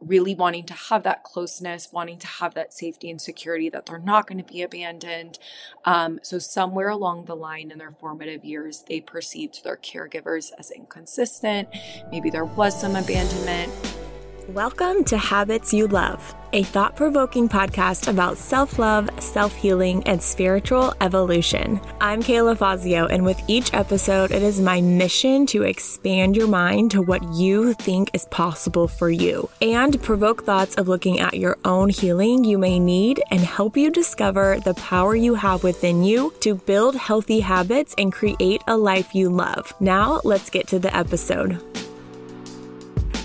really wanting to have that closeness, wanting to have that safety and security that they're not going to be abandoned. Um, so, somewhere along the line in their formative years, they perceived their caregivers as inconsistent. Maybe there was some abandonment. Welcome to Habits You Love, a thought provoking podcast about self love, self healing, and spiritual evolution. I'm Kayla Fassio, and with each episode, it is my mission to expand your mind to what you think is possible for you and provoke thoughts of looking at your own healing you may need and help you discover the power you have within you to build healthy habits and create a life you love. Now, let's get to the episode.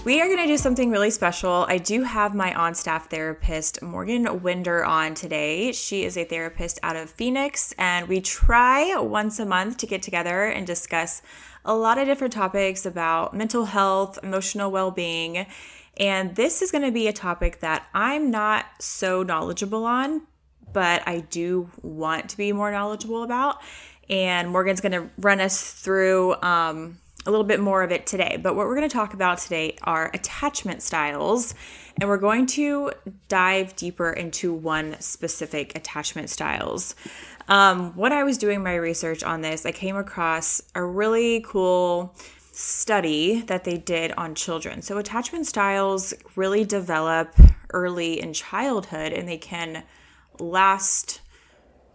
We are going to do something really special. I do have my on staff therapist, Morgan Winder, on today. She is a therapist out of Phoenix, and we try once a month to get together and discuss a lot of different topics about mental health, emotional well being. And this is going to be a topic that I'm not so knowledgeable on, but I do want to be more knowledgeable about. And Morgan's going to run us through um, a little bit more of it today. But what we're going to talk about today are attachment styles. And we're going to dive deeper into one specific attachment styles. Um, when I was doing my research on this, I came across a really cool study that they did on children. So, attachment styles really develop early in childhood and they can last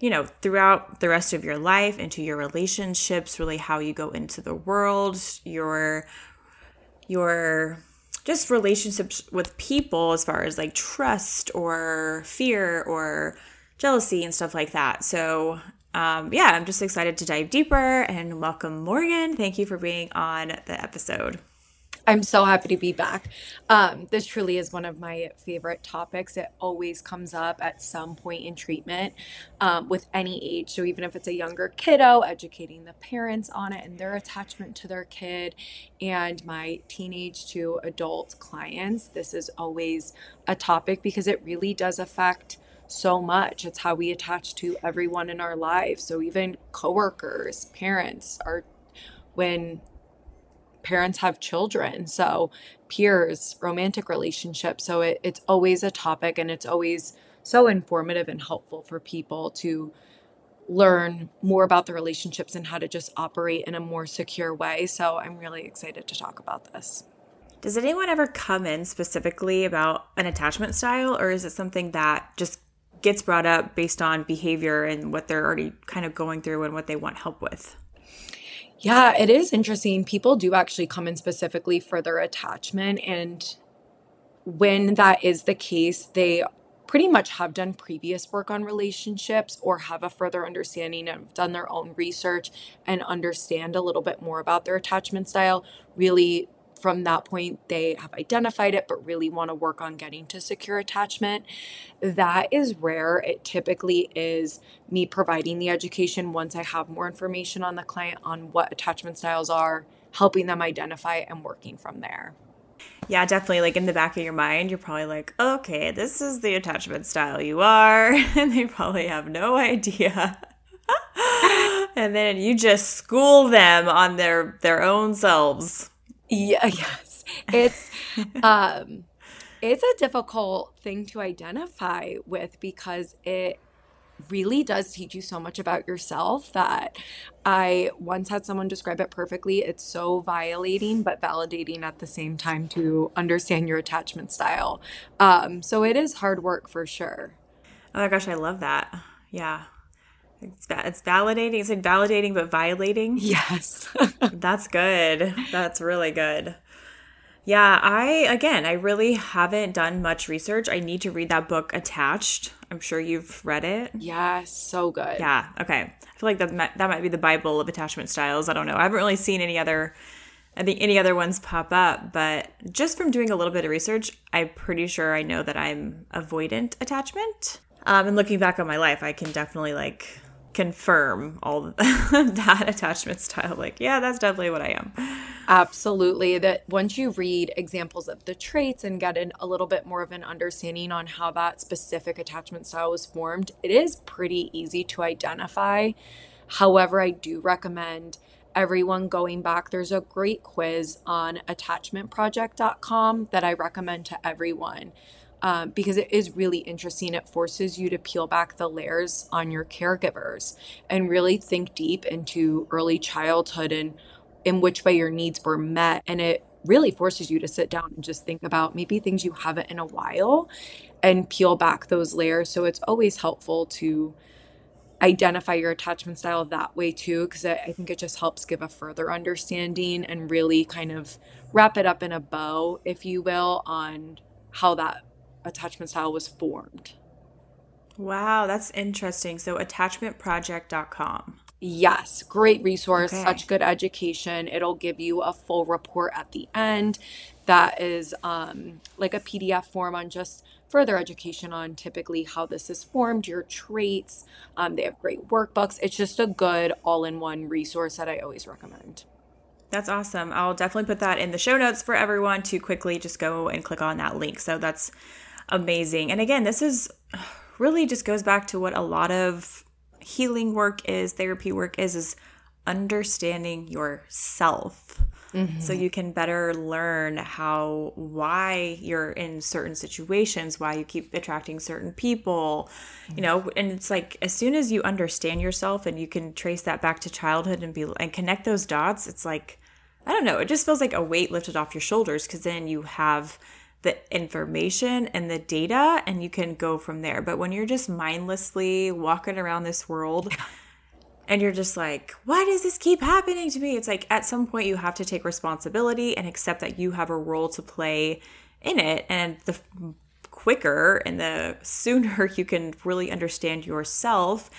you know, throughout the rest of your life, into your relationships, really how you go into the world, your your just relationships with people as far as like trust or fear or jealousy and stuff like that. So, um, yeah, I'm just excited to dive deeper and welcome Morgan. Thank you for being on the episode. I'm so happy to be back. Um, this truly is one of my favorite topics. It always comes up at some point in treatment um, with any age. So, even if it's a younger kiddo, educating the parents on it and their attachment to their kid, and my teenage to adult clients, this is always a topic because it really does affect so much. It's how we attach to everyone in our lives. So, even coworkers, parents, are when parents have children. So, peers, romantic relationships. So, it, it's always a topic and it's always so informative and helpful for people to learn more about the relationships and how to just operate in a more secure way. So, I'm really excited to talk about this. Does anyone ever come in specifically about an attachment style, or is it something that just gets brought up based on behavior and what they're already kind of going through and what they want help with? Yeah, it is interesting. People do actually come in specifically for their attachment. And when that is the case, they pretty much have done previous work on relationships or have a further understanding and done their own research and understand a little bit more about their attachment style, really from that point they have identified it but really want to work on getting to secure attachment that is rare it typically is me providing the education once i have more information on the client on what attachment styles are helping them identify and working from there yeah, definitely. Like in the back of your mind, you're probably like, okay, this is the attachment style you are. And they probably have no idea. and then you just school them on their their own selves. Yeah, yes. It's um it's a difficult thing to identify with because it really does teach you so much about yourself that I once had someone describe it perfectly. It's so violating but validating at the same time to understand your attachment style. Um, so it is hard work for sure. Oh my gosh, I love that. Yeah. It's, it's validating. It's like validating but violating. Yes. That's good. That's really good. Yeah, I again, I really haven't done much research. I need to read that book Attached. I'm sure you've read it. Yeah, so good. Yeah. Okay. I feel like that might, that might be the bible of attachment styles. I don't know. I haven't really seen any other I think any other ones pop up, but just from doing a little bit of research, I'm pretty sure I know that I'm avoidant attachment. Um, and looking back on my life, I can definitely like confirm all that attachment style. Like, yeah, that's definitely what I am. Absolutely. That once you read examples of the traits and get a little bit more of an understanding on how that specific attachment style was formed, it is pretty easy to identify. However, I do recommend everyone going back. There's a great quiz on attachmentproject.com that I recommend to everyone um, because it is really interesting. It forces you to peel back the layers on your caregivers and really think deep into early childhood and in which way your needs were met. And it really forces you to sit down and just think about maybe things you haven't in a while and peel back those layers. So it's always helpful to identify your attachment style that way too, because I think it just helps give a further understanding and really kind of wrap it up in a bow, if you will, on how that attachment style was formed. Wow, that's interesting. So, attachmentproject.com. Yes, great resource, okay. such good education. It'll give you a full report at the end that is um, like a PDF form on just further education on typically how this is formed, your traits. Um, they have great workbooks. It's just a good all in one resource that I always recommend. That's awesome. I'll definitely put that in the show notes for everyone to quickly just go and click on that link. So that's amazing. And again, this is really just goes back to what a lot of healing work is, therapy work is, is understanding yourself. Mm-hmm. So you can better learn how, why you're in certain situations, why you keep attracting certain people, you know, and it's like as soon as you understand yourself and you can trace that back to childhood and be and connect those dots, it's like, I don't know, it just feels like a weight lifted off your shoulders because then you have the information and the data and you can go from there. But when you're just mindlessly walking around this world and you're just like, why does this keep happening to me? It's like at some point you have to take responsibility and accept that you have a role to play in it. And the quicker and the sooner you can really understand yourself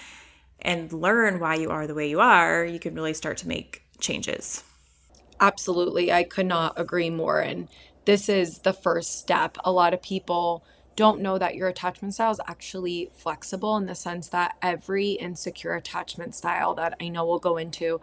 and learn why you are the way you are, you can really start to make changes. Absolutely. I could not agree more. And this is the first step. A lot of people don't know that your attachment style is actually flexible in the sense that every insecure attachment style that I know we'll go into,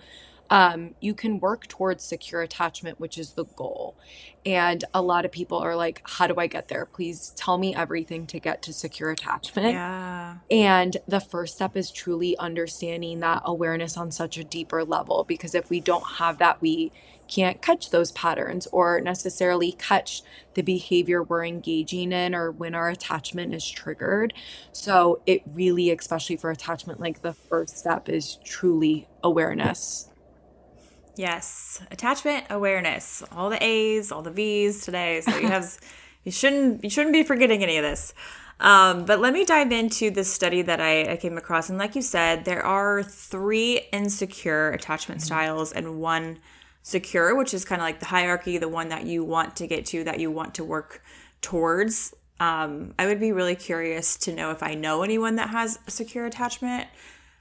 um, you can work towards secure attachment, which is the goal. And a lot of people are like, How do I get there? Please tell me everything to get to secure attachment. Yeah. And the first step is truly understanding that awareness on such a deeper level. Because if we don't have that, we can't catch those patterns or necessarily catch the behavior we're engaging in or when our attachment is triggered. So, it really, especially for attachment, like the first step is truly awareness. Yes, attachment awareness. All the A's, all the V's today. So you have you shouldn't you shouldn't be forgetting any of this. Um, but let me dive into this study that I, I, came across. And like you said, there are three insecure attachment mm-hmm. styles and one secure, which is kind of like the hierarchy, the one that you want to get to, that you want to work towards. Um, I would be really curious to know if I know anyone that has a secure attachment.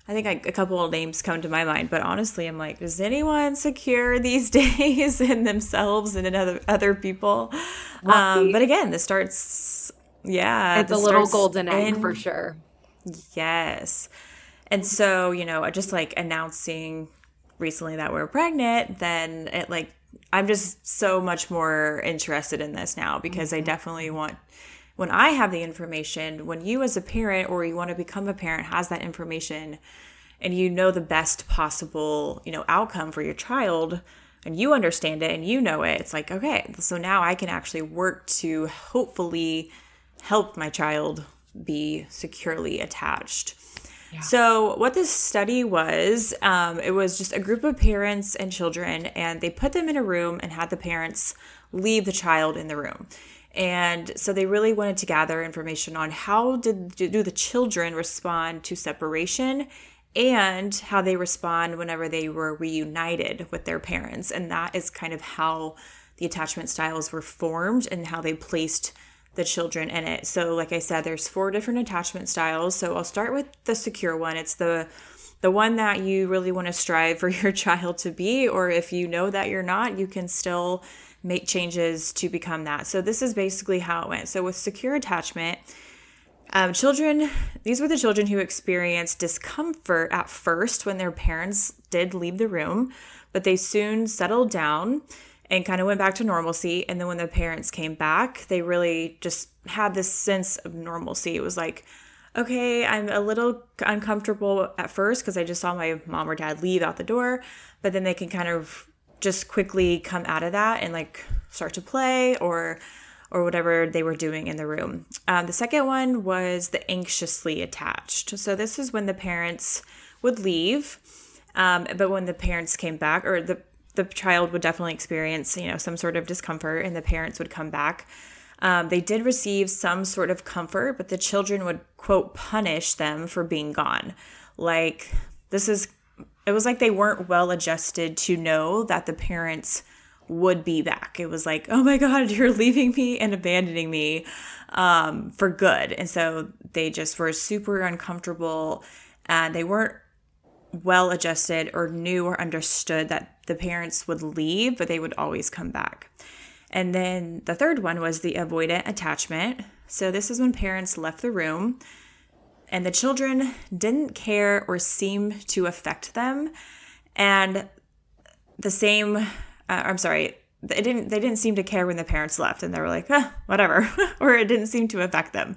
I think a couple of names come to my mind, but honestly, I'm like, is anyone secure these days in themselves and in other other people? Um, but again, this starts, yeah, it's a little golden egg in, for sure. Yes, and so you know, I just like announcing recently that we're pregnant, then it like I'm just so much more interested in this now because mm-hmm. I definitely want when I have the information, when you as a parent or you want to become a parent has that information and you know the best possible, you know, outcome for your child and you understand it and you know it, it's like, okay, so now I can actually work to hopefully help my child be securely attached. So, what this study was, um, it was just a group of parents and children, and they put them in a room and had the parents leave the child in the room. And so they really wanted to gather information on how did do the children respond to separation and how they respond whenever they were reunited with their parents. And that is kind of how the attachment styles were formed and how they placed the children in it. So like I said there's four different attachment styles. So I'll start with the secure one. It's the the one that you really want to strive for your child to be or if you know that you're not, you can still make changes to become that. So this is basically how it went. So with secure attachment, Um, children, these were the children who experienced discomfort at first when their parents did leave the room, but they soon settled down and kind of went back to normalcy. And then when the parents came back, they really just had this sense of normalcy. It was like, okay, I'm a little uncomfortable at first because I just saw my mom or dad leave out the door, but then they can kind of just quickly come out of that and like start to play or or whatever they were doing in the room. Um, the second one was the anxiously attached. So this is when the parents would leave, um, but when the parents came back, or the the child would definitely experience you know some sort of discomfort, and the parents would come back. Um, they did receive some sort of comfort, but the children would quote punish them for being gone. Like this is, it was like they weren't well adjusted to know that the parents would be back. It was like, oh my God, you're leaving me and abandoning me um, for good. And so they just were super uncomfortable and they weren't well adjusted or knew or understood that the parents would leave, but they would always come back. And then the third one was the avoidant attachment. So this is when parents left the room and the children didn't care or seem to affect them. And the same, uh, I'm sorry, they didn't they didn't seem to care when the parents left and they were like eh, whatever or it didn't seem to affect them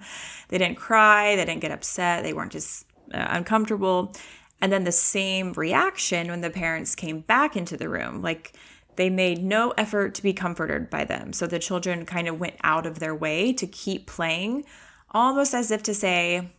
they didn't cry they didn't get upset they weren't just uh, uncomfortable and then the same reaction when the parents came back into the room like they made no effort to be comforted by them. So the children kind of went out of their way to keep playing, almost as if to say,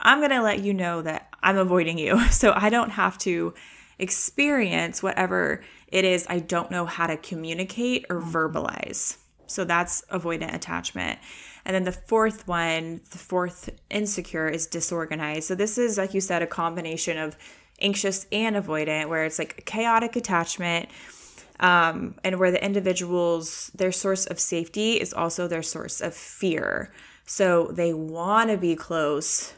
I'm going to let you know that I'm avoiding you. So I don't have to experience whatever it is I don't know how to communicate or verbalize. So that's avoidant attachment. And then the fourth one, the fourth insecure is disorganized. So this is, like you said, a combination of anxious and avoidant, where it's like chaotic attachment um, and where the individual's their source of safety is also their source of fear. So they want to be close,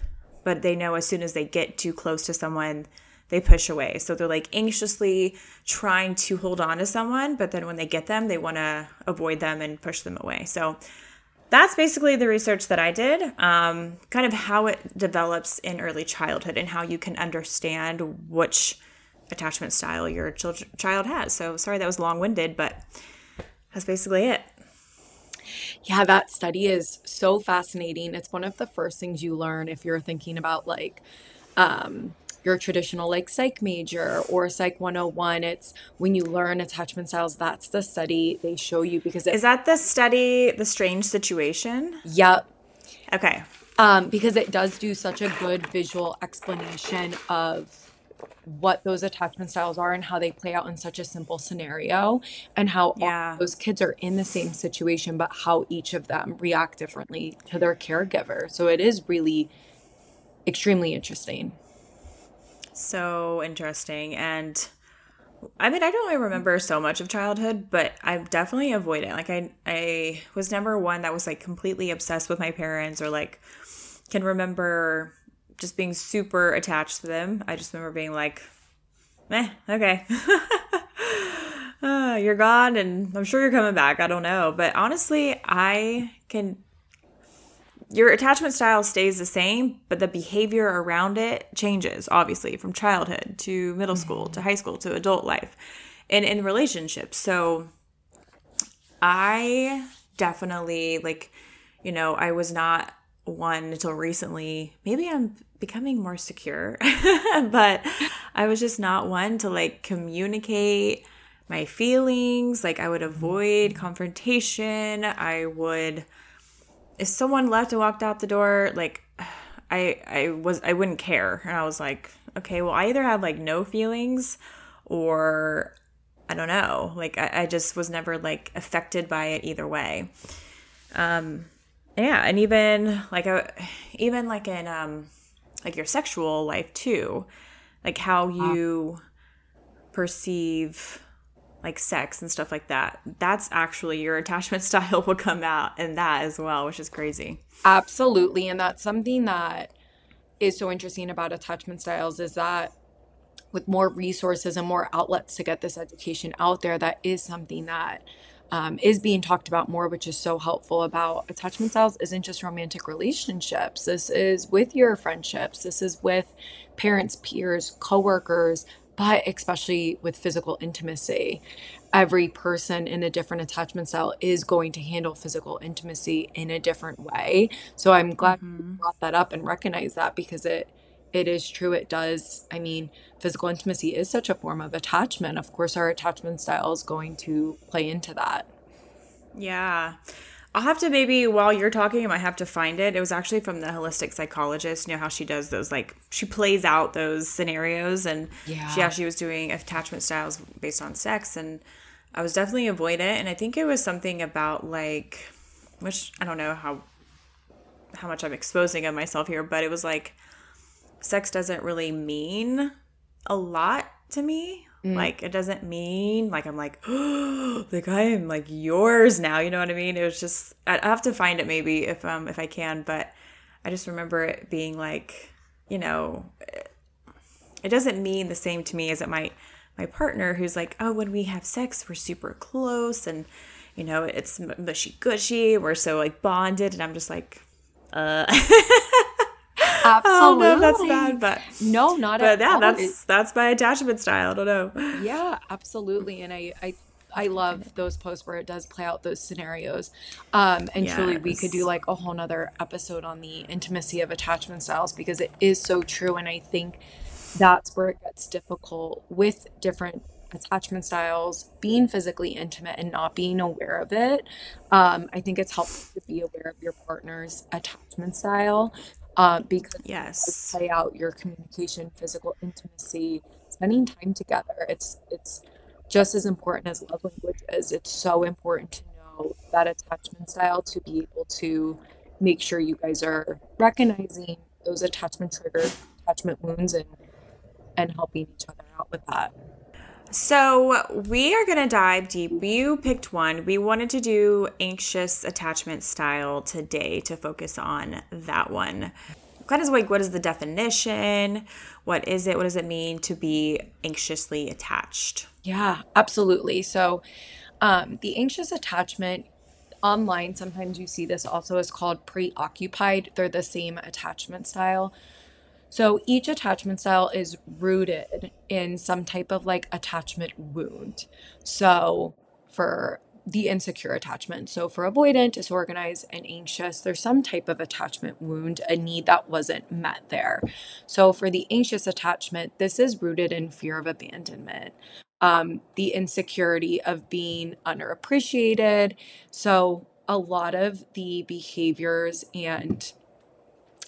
but they know as soon as they get too close to someone, they push away. So they're like anxiously trying to hold on to someone, but then when they get them, they want to avoid them and push them away. So that's basically the research that I did, um, kind of how it develops in early childhood and how you can understand which attachment style your child has. So sorry that was long winded, but that's basically it. Yeah, that study is so fascinating. It's one of the first things you learn if you're thinking about like um, your traditional like psych major or psych 101 it's when you learn attachment styles that's the study they show you because it, is that the study the strange situation? Yep okay. Um, because it does do such a good visual explanation of what those attachment styles are and how they play out in such a simple scenario and how yeah. those kids are in the same situation but how each of them react differently to their caregiver so it is really extremely interesting so interesting and I mean, I don't really remember so much of childhood, but I've definitely avoided. It. Like, I I was never one that was like completely obsessed with my parents or like can remember just being super attached to them. I just remember being like, eh, okay. uh, you're gone and I'm sure you're coming back. I don't know. But honestly, I can. Your attachment style stays the same, but the behavior around it changes, obviously, from childhood to middle mm-hmm. school to high school to adult life and in relationships. So I definitely, like, you know, I was not one until recently. Maybe I'm becoming more secure, but I was just not one to like communicate my feelings. Like I would avoid confrontation. I would if someone left and walked out the door, like I I was I wouldn't care. And I was like, okay, well I either have like no feelings or I don't know. Like I, I just was never like affected by it either way. Um yeah, and even like a even like in um like your sexual life too. Like how uh, you perceive like sex and stuff like that. That's actually your attachment style will come out in that as well which is crazy. Absolutely and that's something that is so interesting about attachment styles is that with more resources and more outlets to get this education out there that is something that um, is being talked about more, which is so helpful about attachment styles, isn't just romantic relationships. This is with your friendships, this is with parents, peers, coworkers, but especially with physical intimacy. Every person in a different attachment style is going to handle physical intimacy in a different way. So I'm glad mm-hmm. you brought that up and recognize that because it it is true it does i mean physical intimacy is such a form of attachment. Of course our attachment style is going to play into that. Yeah. I'll have to maybe while you're talking i might have to find it. It was actually from the holistic psychologist. You know how she does those like she plays out those scenarios and yeah. she actually was doing attachment styles based on sex and i was definitely avoidant and i think it was something about like which i don't know how how much i'm exposing of myself here but it was like sex doesn't really mean a lot to me. Mm. Like it doesn't mean like I'm like, oh, like I am like yours now. You know what I mean? It was just I have to find it maybe if um if I can, but I just remember it being like, you know, it doesn't mean the same to me as it might my partner who's like, oh, when we have sex, we're super close and you know, it's mushy gushy. We're so like bonded, and I'm just like, uh. Absolutely. Know if that's bad, but no, not but at yeah, all. that's that's my attachment style. I don't know. Yeah, absolutely. And I I I love those posts where it does play out those scenarios. Um, and yes. truly, we could do like a whole nother episode on the intimacy of attachment styles because it is so true. And I think that's where it gets difficult with different attachment styles, being physically intimate and not being aware of it. Um, I think it's helpful to be aware of your partner's attachment style uh, because yes, play out your communication, physical intimacy, spending time together. It's it's just as important as love languages. It's so important to know that attachment style to be able to make sure you guys are recognizing those attachment triggers, attachment wounds, and and helping each other out with that. So, we are going to dive deep. You picked one. We wanted to do anxious attachment style today to focus on that one. Kind of like what is the definition? What is it? What does it mean to be anxiously attached? Yeah, absolutely. So, um, the anxious attachment online, sometimes you see this also is called preoccupied. They're the same attachment style. So each attachment style is rooted in some type of like attachment wound. So for the insecure attachment. So for avoidant, disorganized, and anxious, there's some type of attachment wound, a need that wasn't met there. So for the anxious attachment, this is rooted in fear of abandonment, um, the insecurity of being underappreciated. So a lot of the behaviors and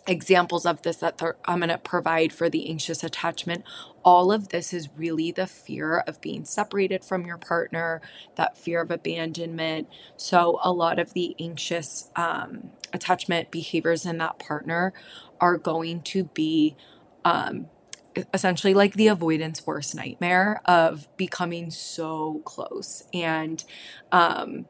examples of this that I'm going to provide for the anxious attachment. All of this is really the fear of being separated from your partner, that fear of abandonment. So, a lot of the anxious um, attachment behaviors in that partner are going to be um, essentially like the avoidance worst nightmare of becoming so close and um,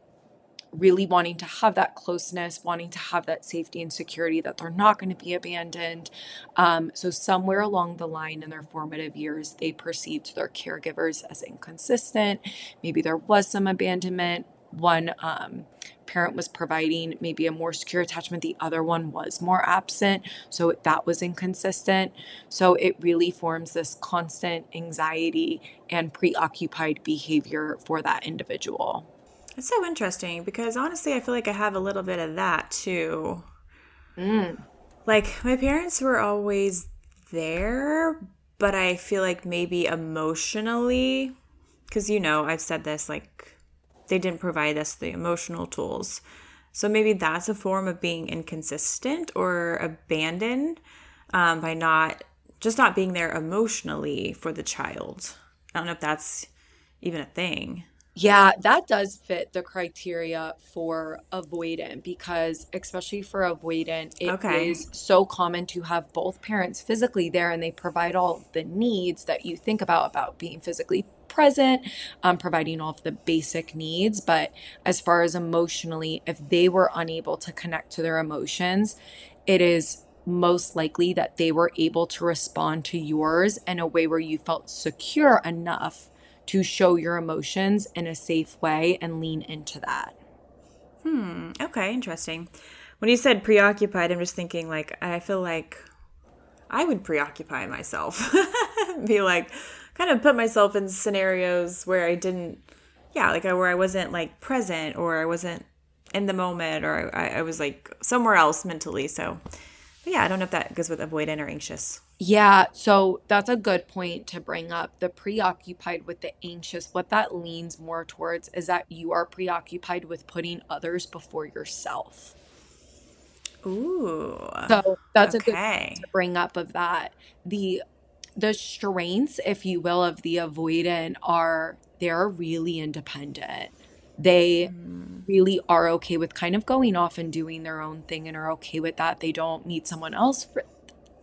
really wanting to have that closeness, wanting to have that safety and security that they're not going to be abandoned. Um, so, somewhere along the line in their formative years, they perceived their caregivers as inconsistent. Maybe there was some abandonment. One um, parent was providing maybe a more secure attachment, the other one was more absent. So, that was inconsistent. So, it really forms this constant anxiety and preoccupied behavior for that individual. It's so interesting because honestly, I feel like I have a little bit of that too. Mm. Like, my parents were always there, but I feel like maybe emotionally, because you know, I've said this, like, they didn't provide us the emotional tools. So maybe that's a form of being inconsistent or abandoned um, by not just not being there emotionally for the child. I don't know if that's even a thing. Yeah, that does fit the criteria for avoidant because, especially for avoidant, it okay. is so common to have both parents physically there and they provide all the needs that you think about about being physically present, um, providing all of the basic needs. But as far as emotionally, if they were unable to connect to their emotions, it is most likely that they were able to respond to yours in a way where you felt secure enough to show your emotions in a safe way and lean into that. Hmm. Okay. Interesting. When you said preoccupied, I'm just thinking like, I feel like I would preoccupy myself. Be like, kind of put myself in scenarios where I didn't, yeah, like where I wasn't like present or I wasn't in the moment or I, I was like somewhere else mentally. So, but yeah, I don't know if that goes with avoidant or anxious. Yeah, so that's a good point to bring up. The preoccupied with the anxious, what that leans more towards is that you are preoccupied with putting others before yourself. Ooh. So that's okay. a good point to bring up of that. The the strengths, if you will, of the avoidant are they're really independent. They mm. really are okay with kind of going off and doing their own thing and are okay with that. They don't need someone else for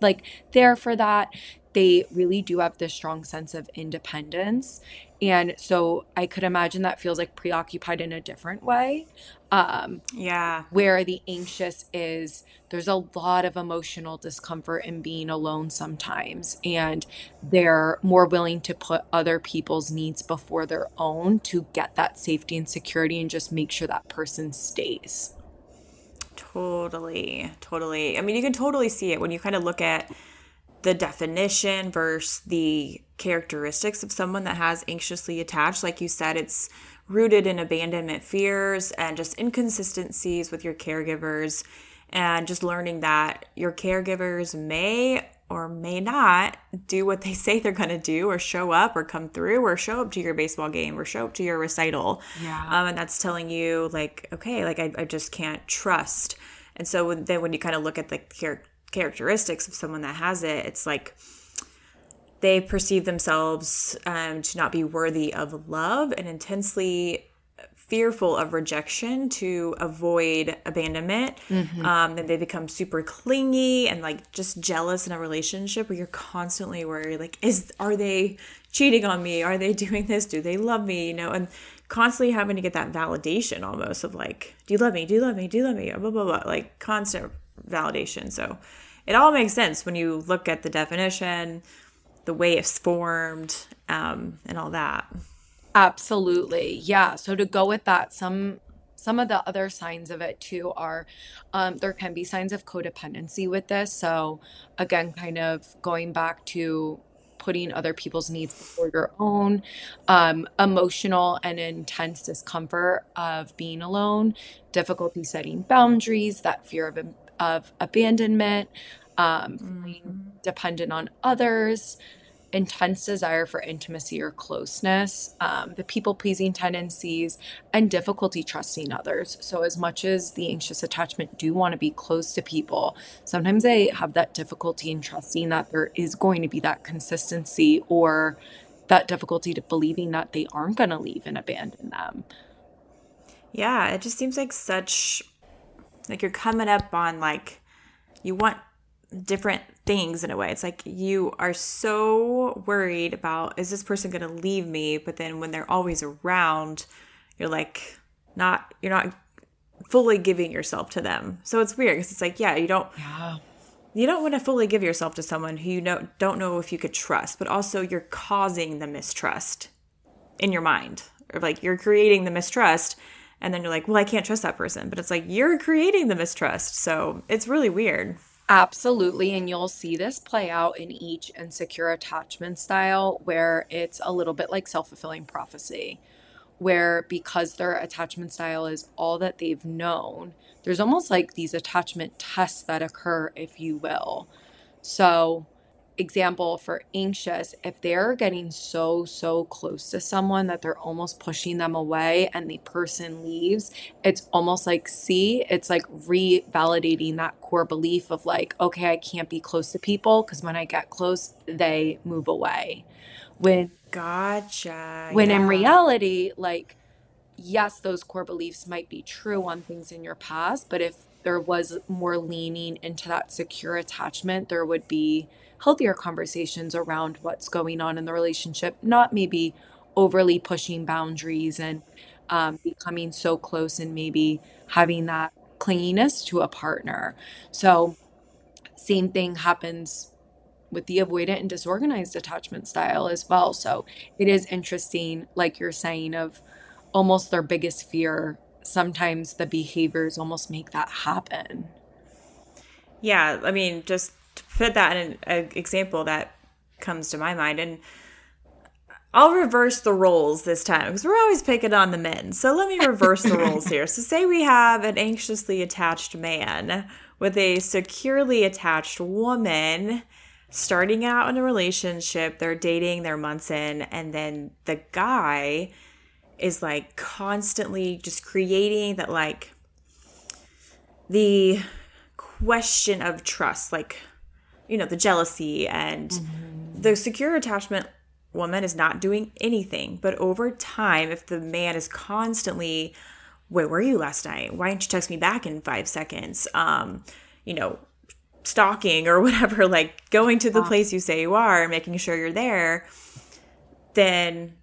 like there for that. They really do have this strong sense of independence. And so I could imagine that feels like preoccupied in a different way. Um, yeah. Where the anxious is, there's a lot of emotional discomfort in being alone sometimes. And they're more willing to put other people's needs before their own to get that safety and security and just make sure that person stays. Totally, totally. I mean, you can totally see it when you kind of look at the definition versus the characteristics of someone that has anxiously attached. Like you said, it's rooted in abandonment fears and just inconsistencies with your caregivers, and just learning that your caregivers may or may not do what they say they're going to do or show up or come through or show up to your baseball game or show up to your recital. Yeah. Um, and that's telling you, like, okay, like, I, I just can't trust. And so then when you kind of look at the char- characteristics of someone that has it, it's like they perceive themselves um, to not be worthy of love and intensely fearful of rejection to avoid abandonment. Mm-hmm. Um, then they become super clingy and like just jealous in a relationship where you're constantly worried, like, is are they cheating on me? Are they doing this? Do they love me? You know, and constantly having to get that validation almost of like, do you love me? Do you love me? Do you love me? Blah blah blah. Like constant validation. So it all makes sense when you look at the definition, the way it's formed, um, and all that. Absolutely. Yeah. So to go with that, some some of the other signs of it too are um, there can be signs of codependency with this. So again, kind of going back to putting other people's needs before your own, um, emotional and intense discomfort of being alone, difficulty setting boundaries, that fear of of abandonment, um, mm-hmm. dependent on others, intense desire for intimacy or closeness, um, the people pleasing tendencies, and difficulty trusting others. So, as much as the anxious attachment do want to be close to people, sometimes they have that difficulty in trusting that there is going to be that consistency or that difficulty to believing that they aren't going to leave and abandon them. Yeah, it just seems like such like you're coming up on like you want different things in a way. It's like you are so worried about is this person going to leave me, but then when they're always around, you're like not you're not fully giving yourself to them. So it's weird because it's like yeah, you don't yeah. You don't want to fully give yourself to someone who you know don't know if you could trust, but also you're causing the mistrust in your mind. Or like you're creating the mistrust and then you're like, "Well, I can't trust that person." But it's like you're creating the mistrust. So it's really weird. Absolutely. And you'll see this play out in each insecure attachment style where it's a little bit like self fulfilling prophecy, where because their attachment style is all that they've known, there's almost like these attachment tests that occur, if you will. So, example for anxious, if they're getting so, so close to someone that they're almost pushing them away and the person leaves, it's almost like, see, it's like revalidating that core belief of like, okay, I can't be close to people because when I get close, they move away. When, gotcha. When yeah. in reality, like, yes, those core beliefs might be true on things in your past, but if there was more leaning into that secure attachment, there would be healthier conversations around what's going on in the relationship, not maybe overly pushing boundaries and um, becoming so close and maybe having that clinginess to a partner. So, same thing happens with the avoidant and disorganized attachment style as well. So it is interesting, like you're saying, of almost their biggest fear. Sometimes the behaviors almost make that happen. Yeah, I mean, just to put that in an example that comes to my mind, and I'll reverse the roles this time because we're always picking on the men. So let me reverse the roles here. So, say we have an anxiously attached man with a securely attached woman starting out in a relationship, they're dating, they're months in, and then the guy is like constantly just creating that, like, the question of trust, like, you know, the jealousy and mm-hmm. the secure attachment woman is not doing anything. But over time, if the man is constantly, where were you last night? Why didn't you text me back in five seconds? Um, you know, stalking or whatever, like going to the place you say you are and making sure you're there, then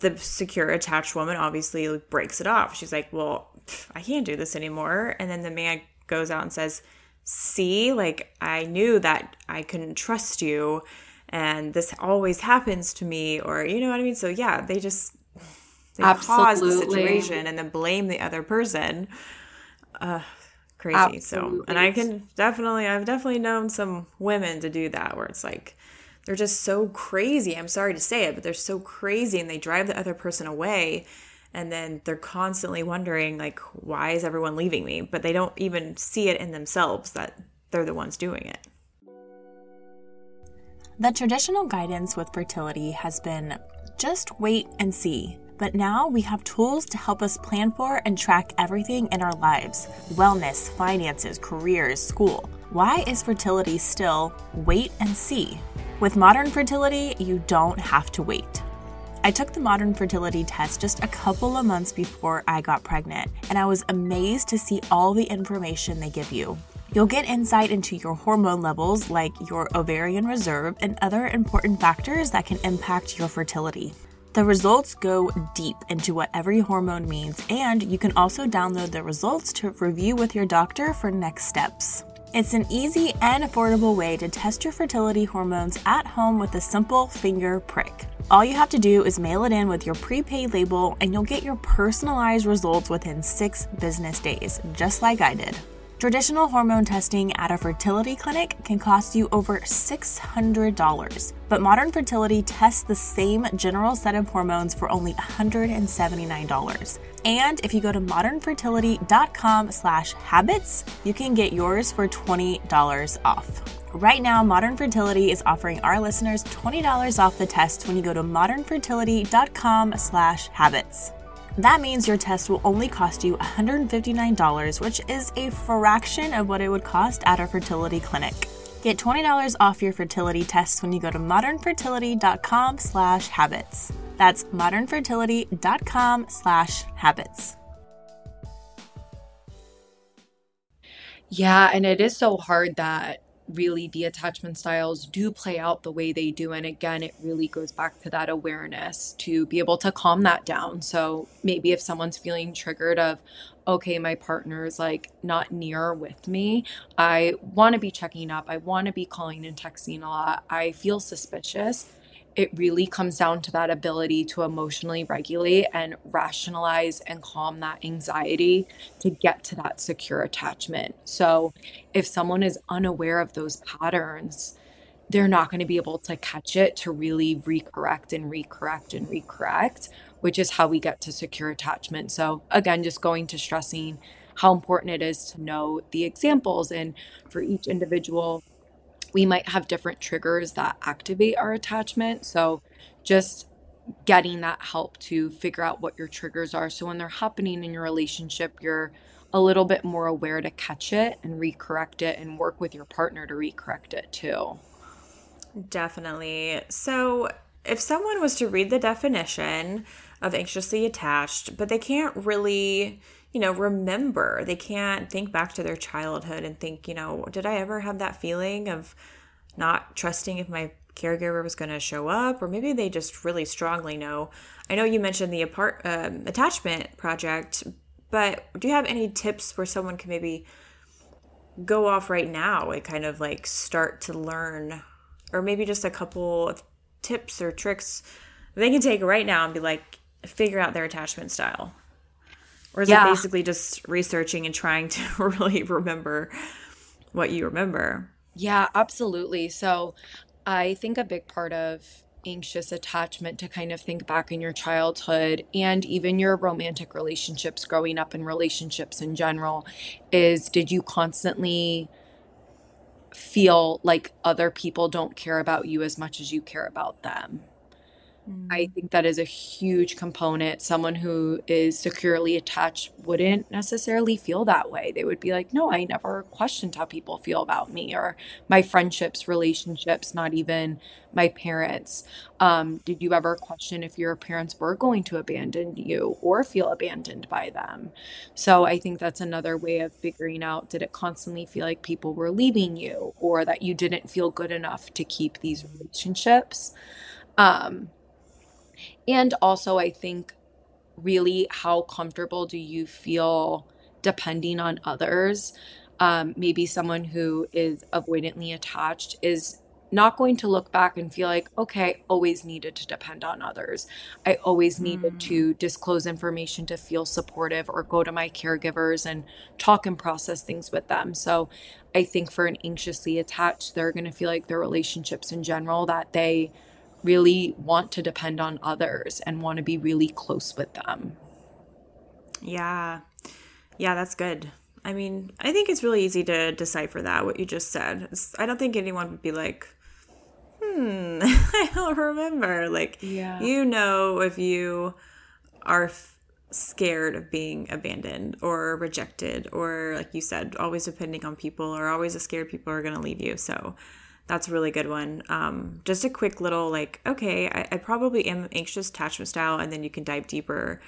the secure attached woman obviously breaks it off. She's like, well, I can't do this anymore. And then the man goes out and says, see, like I knew that I couldn't trust you and this always happens to me or you know what I mean? So yeah, they just they Absolutely. cause the situation and then blame the other person. Uh crazy. Absolutely. So, and I can definitely, I've definitely known some women to do that where it's like, they're just so crazy. I'm sorry to say it, but they're so crazy and they drive the other person away. And then they're constantly wondering, like, why is everyone leaving me? But they don't even see it in themselves that they're the ones doing it. The traditional guidance with fertility has been just wait and see. But now we have tools to help us plan for and track everything in our lives wellness, finances, careers, school. Why is fertility still wait and see? With modern fertility, you don't have to wait. I took the modern fertility test just a couple of months before I got pregnant, and I was amazed to see all the information they give you. You'll get insight into your hormone levels, like your ovarian reserve, and other important factors that can impact your fertility. The results go deep into what every hormone means, and you can also download the results to review with your doctor for next steps. It's an easy and affordable way to test your fertility hormones at home with a simple finger prick. All you have to do is mail it in with your prepaid label, and you'll get your personalized results within six business days, just like I did. Traditional hormone testing at a fertility clinic can cost you over $600, but modern fertility tests the same general set of hormones for only $179. And if you go to modernfertility.com slash habits, you can get yours for $20 off. Right now, Modern Fertility is offering our listeners $20 off the test when you go to modernfertility.com slash habits. That means your test will only cost you $159, which is a fraction of what it would cost at a fertility clinic. Get $20 off your fertility test when you go to modernfertility.com slash habits. That's modernfertility.com slash habits. Yeah, and it is so hard that really the attachment styles do play out the way they do. And again, it really goes back to that awareness to be able to calm that down. So maybe if someone's feeling triggered of, okay, my partner is like not near with me, I want to be checking up, I want to be calling and texting a lot, I feel suspicious it really comes down to that ability to emotionally regulate and rationalize and calm that anxiety to get to that secure attachment. So, if someone is unaware of those patterns, they're not going to be able to catch it to really recorrect and recorrect and recorrect, which is how we get to secure attachment. So, again, just going to stressing how important it is to know the examples and for each individual we might have different triggers that activate our attachment. So just getting that help to figure out what your triggers are. So when they're happening in your relationship, you're a little bit more aware to catch it and recorrect it and work with your partner to recorrect it too. Definitely. So if someone was to read the definition of anxiously attached, but they can't really you know, remember. They can't think back to their childhood and think, you know, did I ever have that feeling of not trusting if my caregiver was going to show up? Or maybe they just really strongly know. I know you mentioned the apart um, attachment project, but do you have any tips where someone can maybe go off right now and kind of like start to learn or maybe just a couple of tips or tricks they can take right now and be like figure out their attachment style or is yeah. it basically just researching and trying to really remember what you remember? Yeah absolutely. So i think a big part of anxious attachment to kind of think back in your childhood and even your romantic relationships growing up and relationships in general is did you constantly feel like other people don't care about you as much as you care about them I mm. think that is a huge component. Someone who is securely attached wouldn't necessarily feel that way. They would be like, no, I never questioned how people feel about me or my friendships, relationships, not even my parents. Um, did you ever question if your parents were going to abandon you or feel abandoned by them? So I think that's another way of figuring out did it constantly feel like people were leaving you or that you didn't feel good enough to keep these relationships? Um, and also, I think really how comfortable do you feel depending on others? Um, maybe someone who is avoidantly attached is not going to look back and feel like, okay, I always needed to depend on others. I always needed mm. to disclose information to feel supportive or go to my caregivers and talk and process things with them. So I think for an anxiously attached, they're going to feel like their relationships in general that they really want to depend on others and want to be really close with them. Yeah. Yeah, that's good. I mean, I think it's really easy to decipher that, what you just said. I don't think anyone would be like, hmm, I don't remember. Like, yeah. you know, if you are f- scared of being abandoned or rejected, or like you said, always depending on people, or always scared people are going to leave you. So, that's a really good one. Um, just a quick little like, okay, I, I probably am anxious attachment style, and then you can dive deeper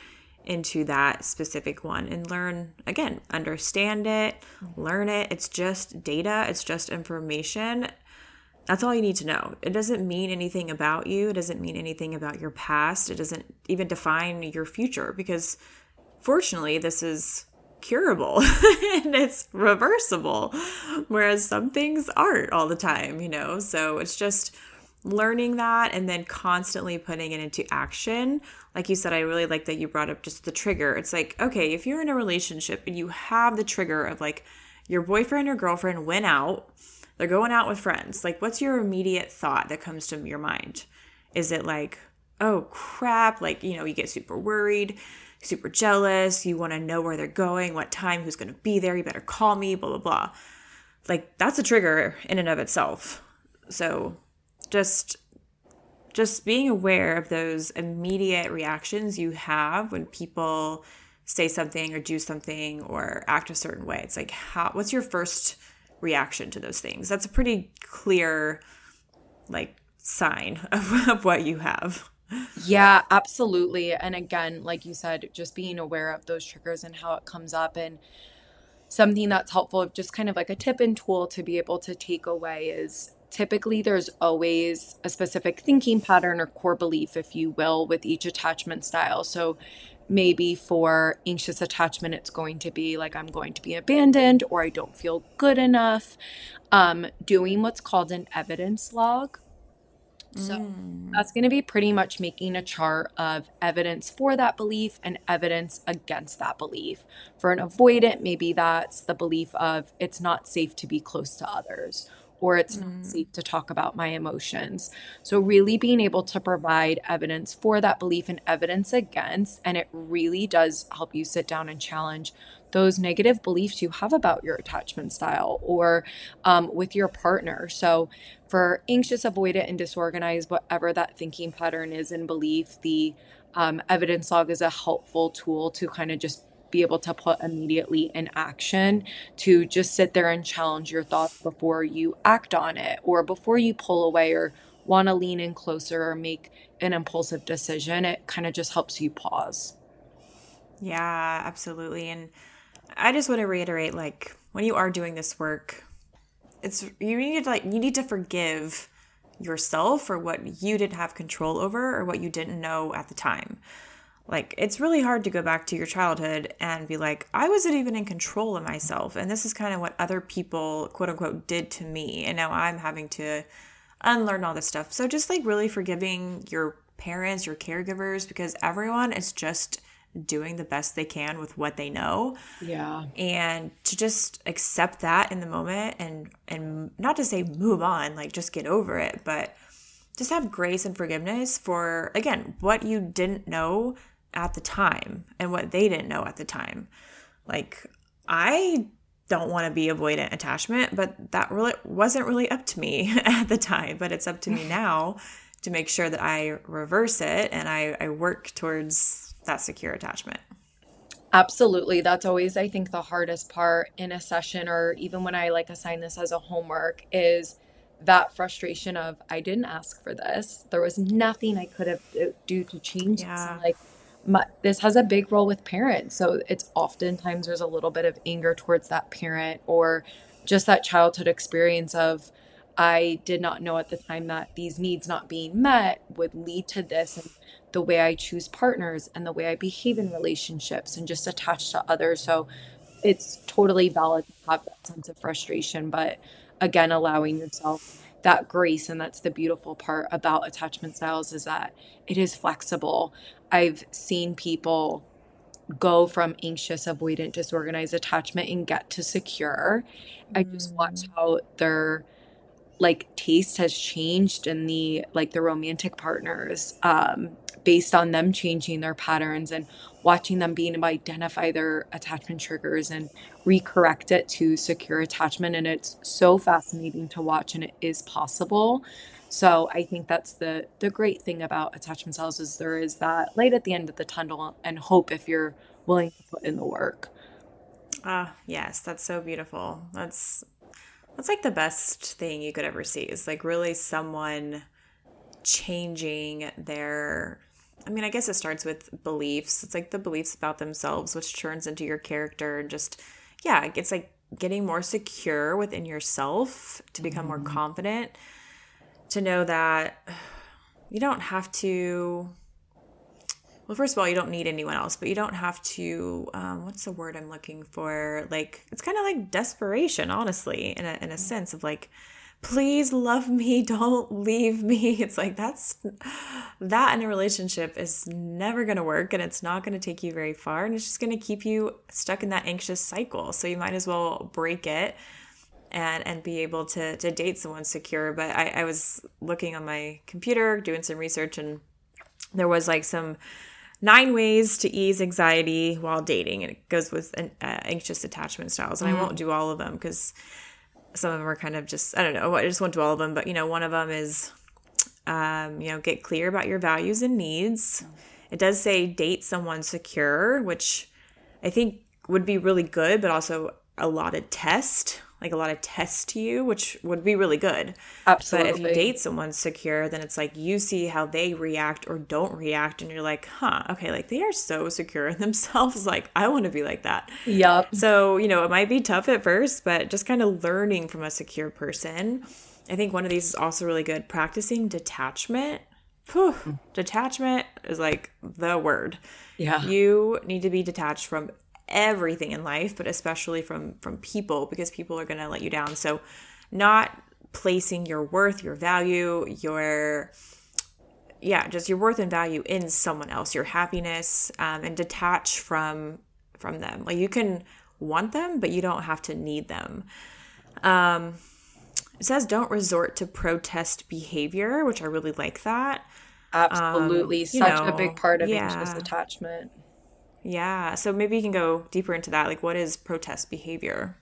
into that specific one and learn again, understand it, learn it. It's just data, it's just information. That's all you need to know. It doesn't mean anything about you, it doesn't mean anything about your past, it doesn't even define your future because fortunately, this is curable and it's reversible whereas some things aren't all the time you know? So it's just learning that and then constantly putting it into action. Like you said i really like that you brought up just the trigger. It's like okay if you're in a relationship and you have the trigger of like your boyfriend or girlfriend went out they're going out with friends like what's your immediate thought that comes to your mind? Is it like oh crap like you know you get super worried super jealous. You want to know where they're going, what time, who's going to be there. You better call me, blah, blah, blah. Like that's a trigger in and of itself. So just just being aware of those immediate reactions you have when people say something or do something or act a certain way. It's like how what's your first reaction to those things? That's a pretty clear like sign of, of what you have. Yeah, absolutely. And again, like you said, just being aware of those triggers and how it comes up and something that's helpful, just kind of like a tip and tool to be able to take away is typically there's always a specific thinking pattern or core belief, if you will, with each attachment style. So maybe for anxious attachment, it's going to be like I'm going to be abandoned or I don't feel good enough. Um, doing what's called an evidence log so mm. that's going to be pretty much making a chart of evidence for that belief and evidence against that belief. For an avoidant, maybe that's the belief of it's not safe to be close to others or it's mm. not safe to talk about my emotions. So, really being able to provide evidence for that belief and evidence against, and it really does help you sit down and challenge those negative beliefs you have about your attachment style or um, with your partner. So, for anxious, avoidant, and disorganized, whatever that thinking pattern is and belief, the um, evidence log is a helpful tool to kind of just be able to put immediately in action to just sit there and challenge your thoughts before you act on it or before you pull away or want to lean in closer or make an impulsive decision. It kind of just helps you pause. Yeah, absolutely. And I just want to reiterate like when you are doing this work, it's you need to like you need to forgive yourself for what you didn't have control over or what you didn't know at the time. Like it's really hard to go back to your childhood and be like, I wasn't even in control of myself and this is kind of what other people quote unquote did to me and now I'm having to unlearn all this stuff. So just like really forgiving your parents, your caregivers, because everyone is just doing the best they can with what they know. Yeah. And to just accept that in the moment and and not to say move on, like just get over it, but just have grace and forgiveness for again, what you didn't know at the time and what they didn't know at the time. Like I don't want to be avoidant attachment, but that really wasn't really up to me at the time, but it's up to me now to make sure that I reverse it and I, I work towards that secure attachment. Absolutely. That's always, I think, the hardest part in a session, or even when I like assign this as a homework, is that frustration of I didn't ask for this. There was nothing I could have uh, do to change yeah. Like my, this has a big role with parents, so it's oftentimes there's a little bit of anger towards that parent or just that childhood experience of I did not know at the time that these needs not being met would lead to this. And the way I choose partners and the way I behave in relationships and just attach to others. So it's totally valid to have that sense of frustration, but again, allowing yourself that grace. And that's the beautiful part about attachment styles is that it is flexible. I've seen people go from anxious, avoidant, disorganized attachment and get to secure. Mm. I just watch mm. how their like taste has changed in the like the romantic partners um based on them changing their patterns and watching them being able to identify their attachment triggers and recorrect it to secure attachment and it's so fascinating to watch and it is possible so i think that's the the great thing about attachment styles is there is that light at the end of the tunnel and hope if you're willing to put in the work ah uh, yes that's so beautiful that's that's like the best thing you could ever see is like really someone changing their I mean, I guess it starts with beliefs. It's like the beliefs about themselves, which turns into your character and just, yeah, it's like getting more secure within yourself to become mm-hmm. more confident, to know that you don't have to. Well, first of all, you don't need anyone else, but you don't have to. Um, what's the word I'm looking for? Like, it's kind of like desperation, honestly, in a, in a sense of like, please love me don't leave me it's like that's that in a relationship is never going to work and it's not going to take you very far and it's just going to keep you stuck in that anxious cycle so you might as well break it and and be able to to date someone secure but i i was looking on my computer doing some research and there was like some nine ways to ease anxiety while dating and it goes with an, uh, anxious attachment styles and mm. i won't do all of them because some of them are kind of just I don't know. I just won't do all of them, but you know, one of them is, um, you know, get clear about your values and needs. It does say date someone secure, which I think would be really good, but also a lot of test like a lot of tests to you, which would be really good. Absolutely. But if you date someone secure, then it's like you see how they react or don't react, and you're like, huh, okay, like they are so secure in themselves. Like, I want to be like that. Yep. So, you know, it might be tough at first, but just kind of learning from a secure person. I think one of these is also really good. Practicing detachment. Whew, mm. detachment is like the word. Yeah. You need to be detached from everything in life, but especially from from people because people are going to let you down. So not placing your worth, your value, your yeah, just your worth and value in someone else, your happiness, um, and detach from from them. Like you can want them, but you don't have to need them. Um, it says don't resort to protest behavior, which I really like that. Absolutely, um, such know, a big part of yeah. anxious attachment. Yeah. So maybe you can go deeper into that. Like, what is protest behavior?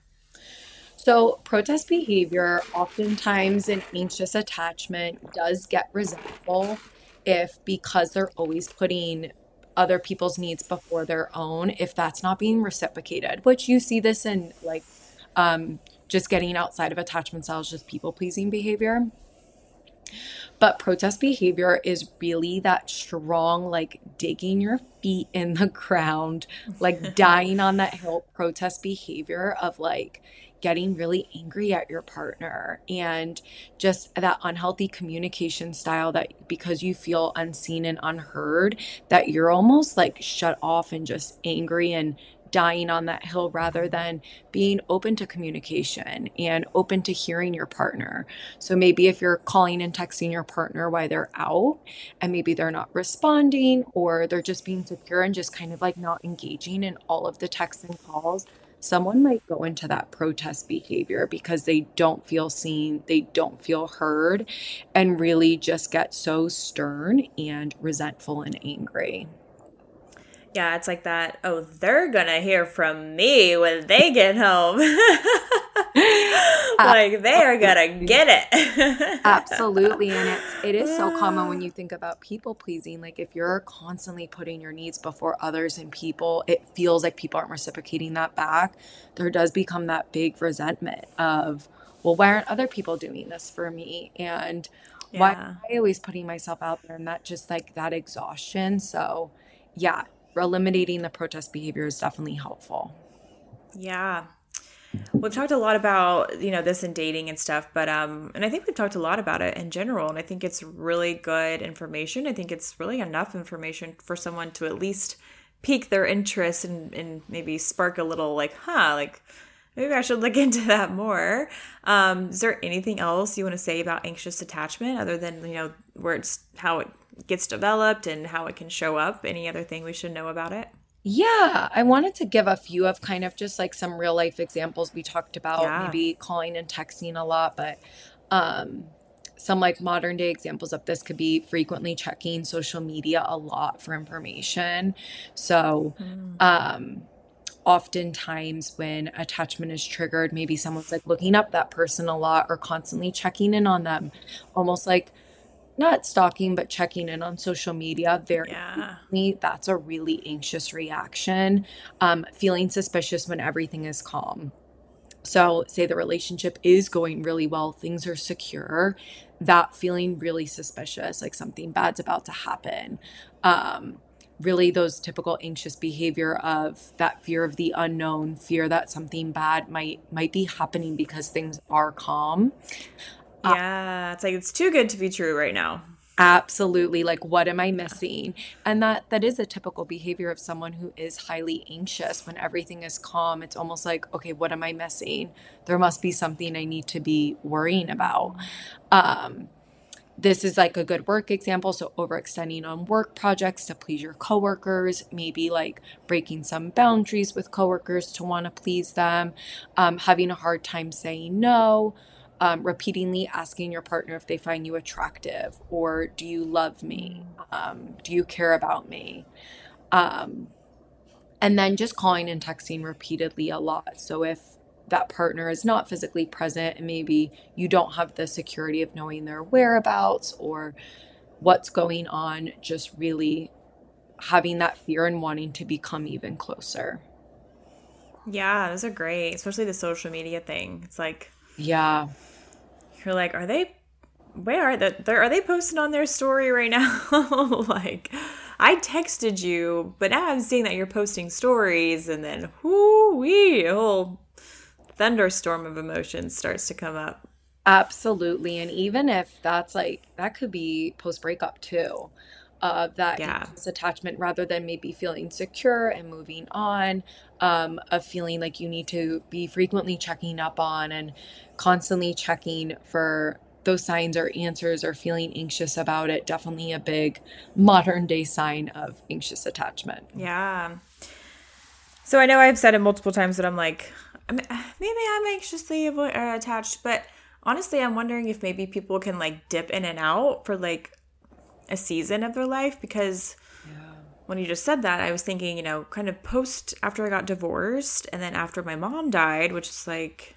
So, protest behavior, oftentimes an anxious attachment, does get resentful if because they're always putting other people's needs before their own, if that's not being reciprocated, which you see this in like um, just getting outside of attachment styles, just people pleasing behavior. But protest behavior is really that strong, like digging your feet in the ground, like dying on that hill protest behavior of like getting really angry at your partner and just that unhealthy communication style that because you feel unseen and unheard, that you're almost like shut off and just angry and dying on that hill rather than being open to communication and open to hearing your partner. So maybe if you're calling and texting your partner while they're out and maybe they're not responding or they're just being secure and just kind of like not engaging in all of the texts and calls, someone might go into that protest behavior because they don't feel seen, they don't feel heard, and really just get so stern and resentful and angry. Yeah, it's like that. Oh, they're gonna hear from me when they get home. like they are gonna get it. Absolutely, and it's it is so common when you think about people pleasing. Like if you're constantly putting your needs before others and people, it feels like people aren't reciprocating that back. There does become that big resentment of, well, why aren't other people doing this for me? And why am I always putting myself out there? And that just like that exhaustion. So, yeah, eliminating the protest behavior is definitely helpful. Yeah. We've talked a lot about, you know, this and dating and stuff, but um and I think we've talked a lot about it in general and I think it's really good information. I think it's really enough information for someone to at least pique their interest and, and maybe spark a little like, huh, like maybe I should look into that more. Um, is there anything else you want to say about anxious attachment other than, you know, where it's how it gets developed and how it can show up? Any other thing we should know about it? Yeah, I wanted to give a few of kind of just like some real life examples. We talked about Yeah. maybe calling and texting a lot, but um, some like modern day examples of this could be frequently checking social media a lot for information. So, um, oftentimes when attachment is triggered, maybe someone's like looking up that person a lot or constantly checking in on them, almost like not stalking, but checking in on social media very Yeah. that's a really anxious reaction. Um, feeling suspicious when everything is calm. So, say the relationship is going really well, things are secure, that feeling really suspicious, like something bad's about to happen. Um, really, those typical anxious behavior of that fear of the unknown, fear that something bad might might be happening because things are calm. Yeah, it's like it's too good to be true right now. Absolutely. Like, what am I missing? And that that is a typical behavior of someone who is highly anxious when everything is calm. It's almost like, okay, what am I missing? There must be something I need to be worrying about. Um, this is like a good work example. So, overextending on work projects to please your coworkers, maybe like breaking some boundaries with coworkers to want to please them, um, having a hard time saying no, um, repeatedly asking your partner if they find you attractive or do you love me? Um, do you care about me? Um, and then just calling and texting repeatedly a lot. So if that partner is not physically present and maybe you don't have the security of knowing their whereabouts or what's going on, just really having that fear and wanting to become even closer. Yeah, those are great, especially the social media thing. It's like Yeah. You're like, are they? Where are they? Are they posting on their story right now? like, I texted you, but now I'm seeing that you're posting stories, and then whoo wee, a whole thunderstorm of emotions starts to come up. Absolutely. And even if that's like, that could be post breakup too. Uh, that Yeah. attachment rather than maybe feeling secure and moving on, um, of feeling like you need to be frequently checking up on and constantly checking for those signs or answers or feeling anxious about it. Definitely a big modern day sign of anxious attachment. Yeah. So I know I've said it multiple times that I'm like, maybe I'm anxiously uh, attached, but honestly, I'm wondering if maybe people can like dip in and out for like a season of their life because when you just said that, I was thinking, you know, kind of post after I got divorced and then after my mom died, which is like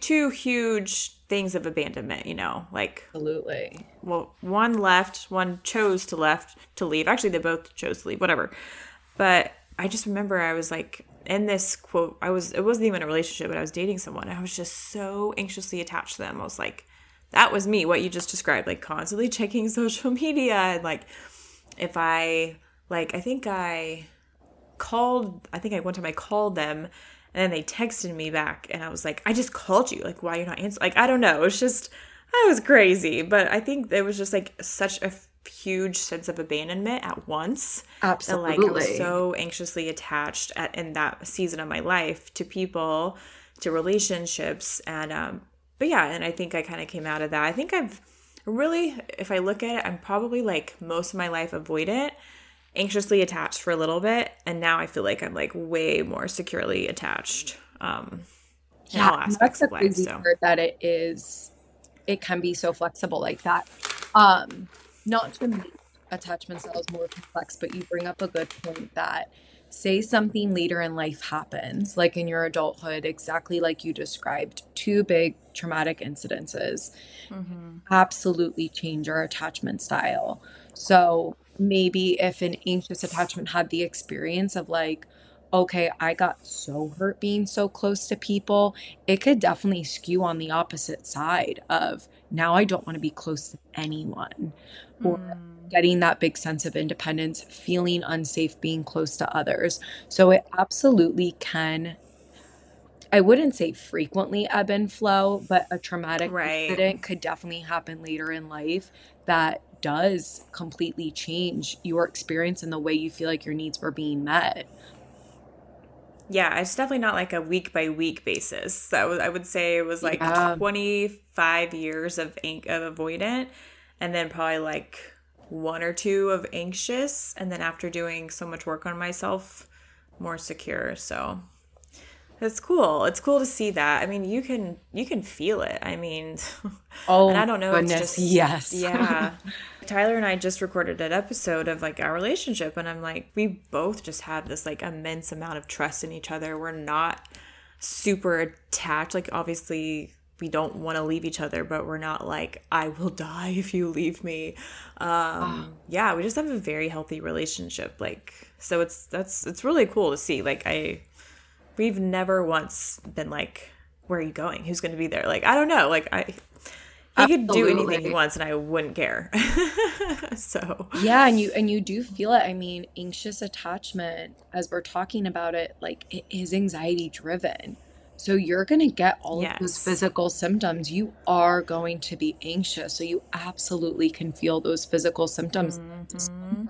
two huge things of abandonment, you know, like Absolutely. well, one left, one chose to left to leave. Actually, they both chose to leave, whatever. But I just remember I was like in this quote. I was it wasn't even a relationship, but I was dating someone. I was just so anxiously attached to them. I was like, that was me. What you just described, like constantly checking social media and like if I like I think I called. I think I one time I called them. And then they texted me back, and I was like, "I just called you. Like, why you're not answering? Like, I don't know. It's just, I was crazy, but I think it was just like such a huge sense of abandonment at once. Absolutely. And like I was so anxiously attached at in that season of my life to people, to relationships, and um, but yeah, and I think I kind of came out of that. I think I've really, if I look at it, I'm probably like most of my life avoidant, anxiously attached for a little bit, and now I feel like I'm like way more securely attached. Um, yeah, that's a crazy life, so. part that it is. It can be so flexible like that. Um, not to make attachment styles more complex, but you bring up a good point that say something later in life happens, like in your adulthood, exactly like you described, two big traumatic incidences mm-hmm. absolutely change our attachment style. So maybe if an anxious attachment had the experience of like, okay, I got so hurt being so close to people, it could definitely skew on the opposite side of now I don't want to be close to anyone. Or mm getting that big sense of independence, feeling unsafe being close to others. So it absolutely can I wouldn't say frequently ebb and flow, but a traumatic right. incident could definitely happen later in life that does completely change your experience and the way you feel like your needs were being met. Yeah, it's definitely not like a week by week basis. So I would say it was like yeah. 25 years of of avoidant and then probably like one or two of anxious and then after doing so much work on myself more secure. So it's cool. It's cool to see that. I mean you can you can feel it. I mean oh and i don't know goodness, just, yes. Yeah tyler and i just recorded an episode of like our relationship and i'm like we both just have this like immense amount of trust in each other we're not super attached like obviously we don't want to leave each other, but we're not like, I will die if you leave me. Um, yeah, we just have a very healthy relationship. Like, so it's, that's, it's really cool to see. Like, I, we've never once been like, where are you going? Who's going to be there? Like, I don't know. Like, I, he could do anything he wants and I wouldn't care. so yeah, and you and you do feel it. I mean, anxious attachment, as we're talking about it, like it is anxiety driven. So you're going to get all yes. of those physical symptoms. You are going to be anxious. So you absolutely can feel those physical symptoms mm-hmm.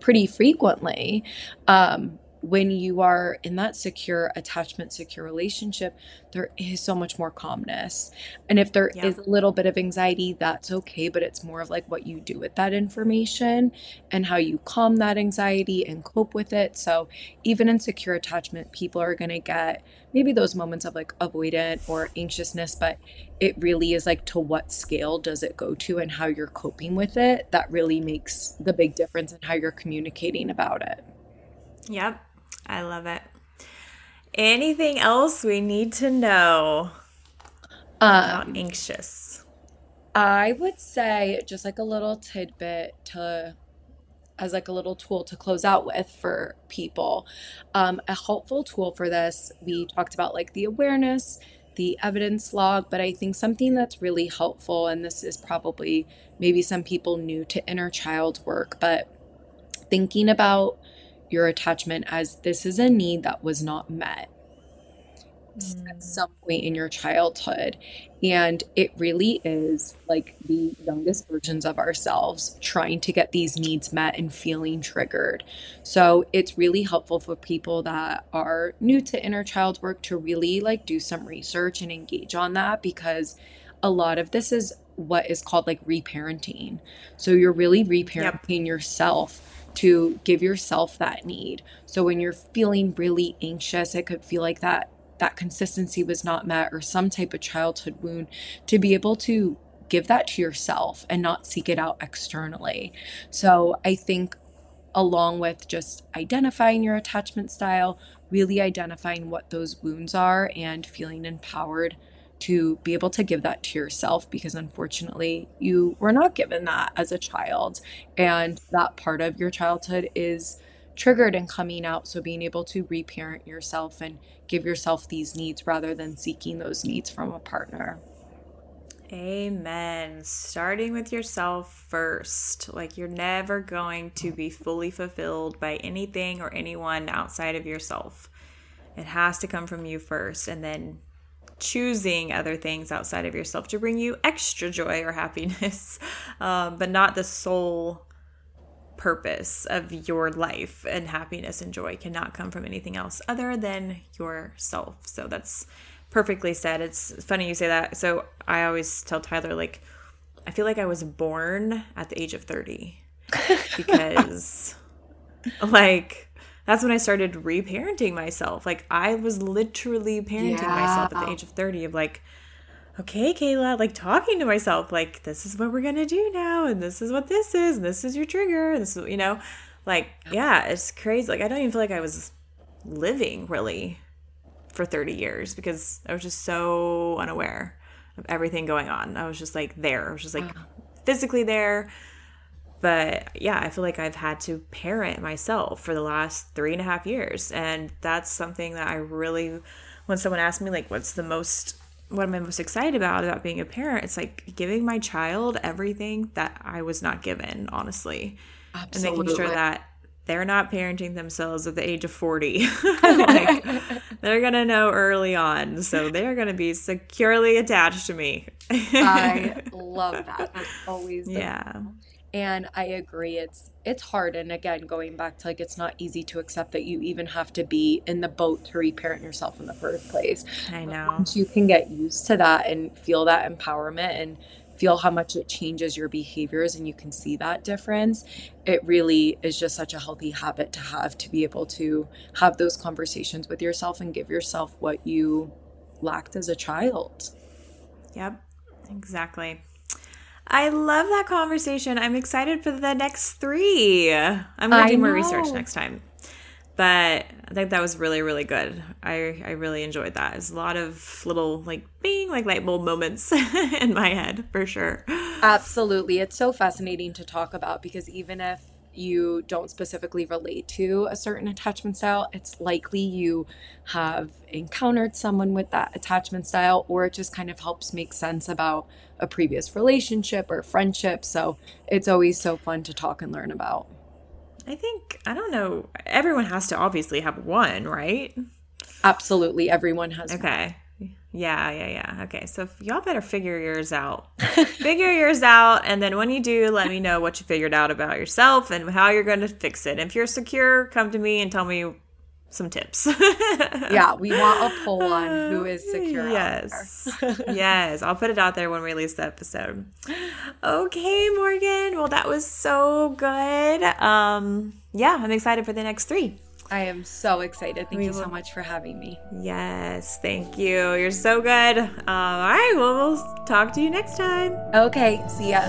pretty frequently. Um, when you are in that secure attachment, secure relationship, there is so much more calmness. And if there yeah. is a little bit of anxiety, that's okay, but it's more of like what you do with that information and how you calm that anxiety and cope with it. So even in secure attachment, people are going to get maybe those moments of like avoidant or anxiousness, but it really is like to what scale does it go to and how you're coping with it that really makes the big difference in how you're communicating about it. Yep. I love it. Anything else we need to know about um, anxious? I would say just like a little tidbit to as like a little tool to close out with for people. Um, a helpful tool for this, we talked about like the awareness, the evidence log, but I think something that's really helpful, and this is probably maybe some people new to inner child work, but thinking about your attachment as this is a need that was not met mm. at some point in your childhood. And it really is like the youngest versions of ourselves trying to get these needs met and feeling triggered. So it's really helpful for people that are new to inner child work to really like do some research and engage on that because a lot of this is what is called like reparenting. So you're really reparenting yep. yourself to give yourself that need. So when you're feeling really anxious, it could feel like that that consistency was not met or some type of childhood wound to be able to give that to yourself and not seek it out externally. So I think along with just identifying your attachment style, really identifying what those wounds are and feeling empowered to be able to give that to yourself because unfortunately you were not given that as a child and that part of your childhood is triggered and coming out so being able to reparent yourself and give yourself these needs rather than seeking those needs from a partner Amen. Starting with yourself first. Like, you're never going to be fully fulfilled by anything or anyone outside of yourself. It has to come from you first. And then choosing other things outside of yourself to bring you extra joy or happiness, um, but not the sole purpose of your life and happiness and joy cannot come from anything else other than yourself. So that's perfectly said. It's funny you say that. So I always tell Tyler, like, I feel like I was born at the age of 30 because, like, that's when I started reparenting myself. Like, I was literally parenting yeah. myself at the age of 30 of like, okay, Kayla, like talking to myself, like, this is what we're to do now. And this is what this is. And this is your trigger. And this is, you know, like, yeah, it's crazy. Like, I don't even feel like I was living really for 30 years because I was just so unaware of everything going on. I was just like there. I was just like uh-huh. physically there. But yeah, I feel like I've had to parent myself for the last three and a half years. And that's something that I really, when someone asks me, like, what's the most, what am I most excited about about being a parent? It's like giving my child everything that I was not given, honestly. Absolutely. And making sure that they're not parenting themselves at the age of 40. like, they're going to know early on. So they're going to be securely attached to me. I love that. That's always yeah. And I agree it's it's hard and again going back to like it's not easy to accept that you even have to be in the boat to reparent yourself in the first place. I know. But once you can get used to that and feel that empowerment and feel how much it changes your behaviors and you can see that difference, it really is just such a healthy habit to have to be able to have those conversations with yourself and give yourself what you lacked as a child. Yep, exactly. I love that conversation. I'm excited for the next three. I'm going to do more know. research next time but I think that was really really good. I I really enjoyed that. It's a lot of little like being like light bulb moments in my head for sure. Absolutely, it's so fascinating to talk about because even if you don't specifically relate to a certain attachment style, it's likely you have encountered someone with that attachment style, or it just kind of helps make sense about a previous relationship or friendship. So it's always so fun to talk and learn about. I think I don't know. Everyone has to obviously have one, right? Absolutely, everyone has. Okay. One. Yeah, yeah, yeah. Okay, so y'all better figure yours out. figure yours out, and then when you do, let me know what you figured out about yourself and how you're going to fix it. If you're secure, come to me and tell me some tips. yeah, we want a poll on who is secure. Yes. yes. I'll put it out there when we release the episode. Okay, Morgan. Well, that was so good. Um, yeah, I'm excited for the next three. I am so excited. Thank we you will. so much for having me. Yes, thank you. You're so good. Um, all right, well, we'll talk to you next time. Okay, see ya.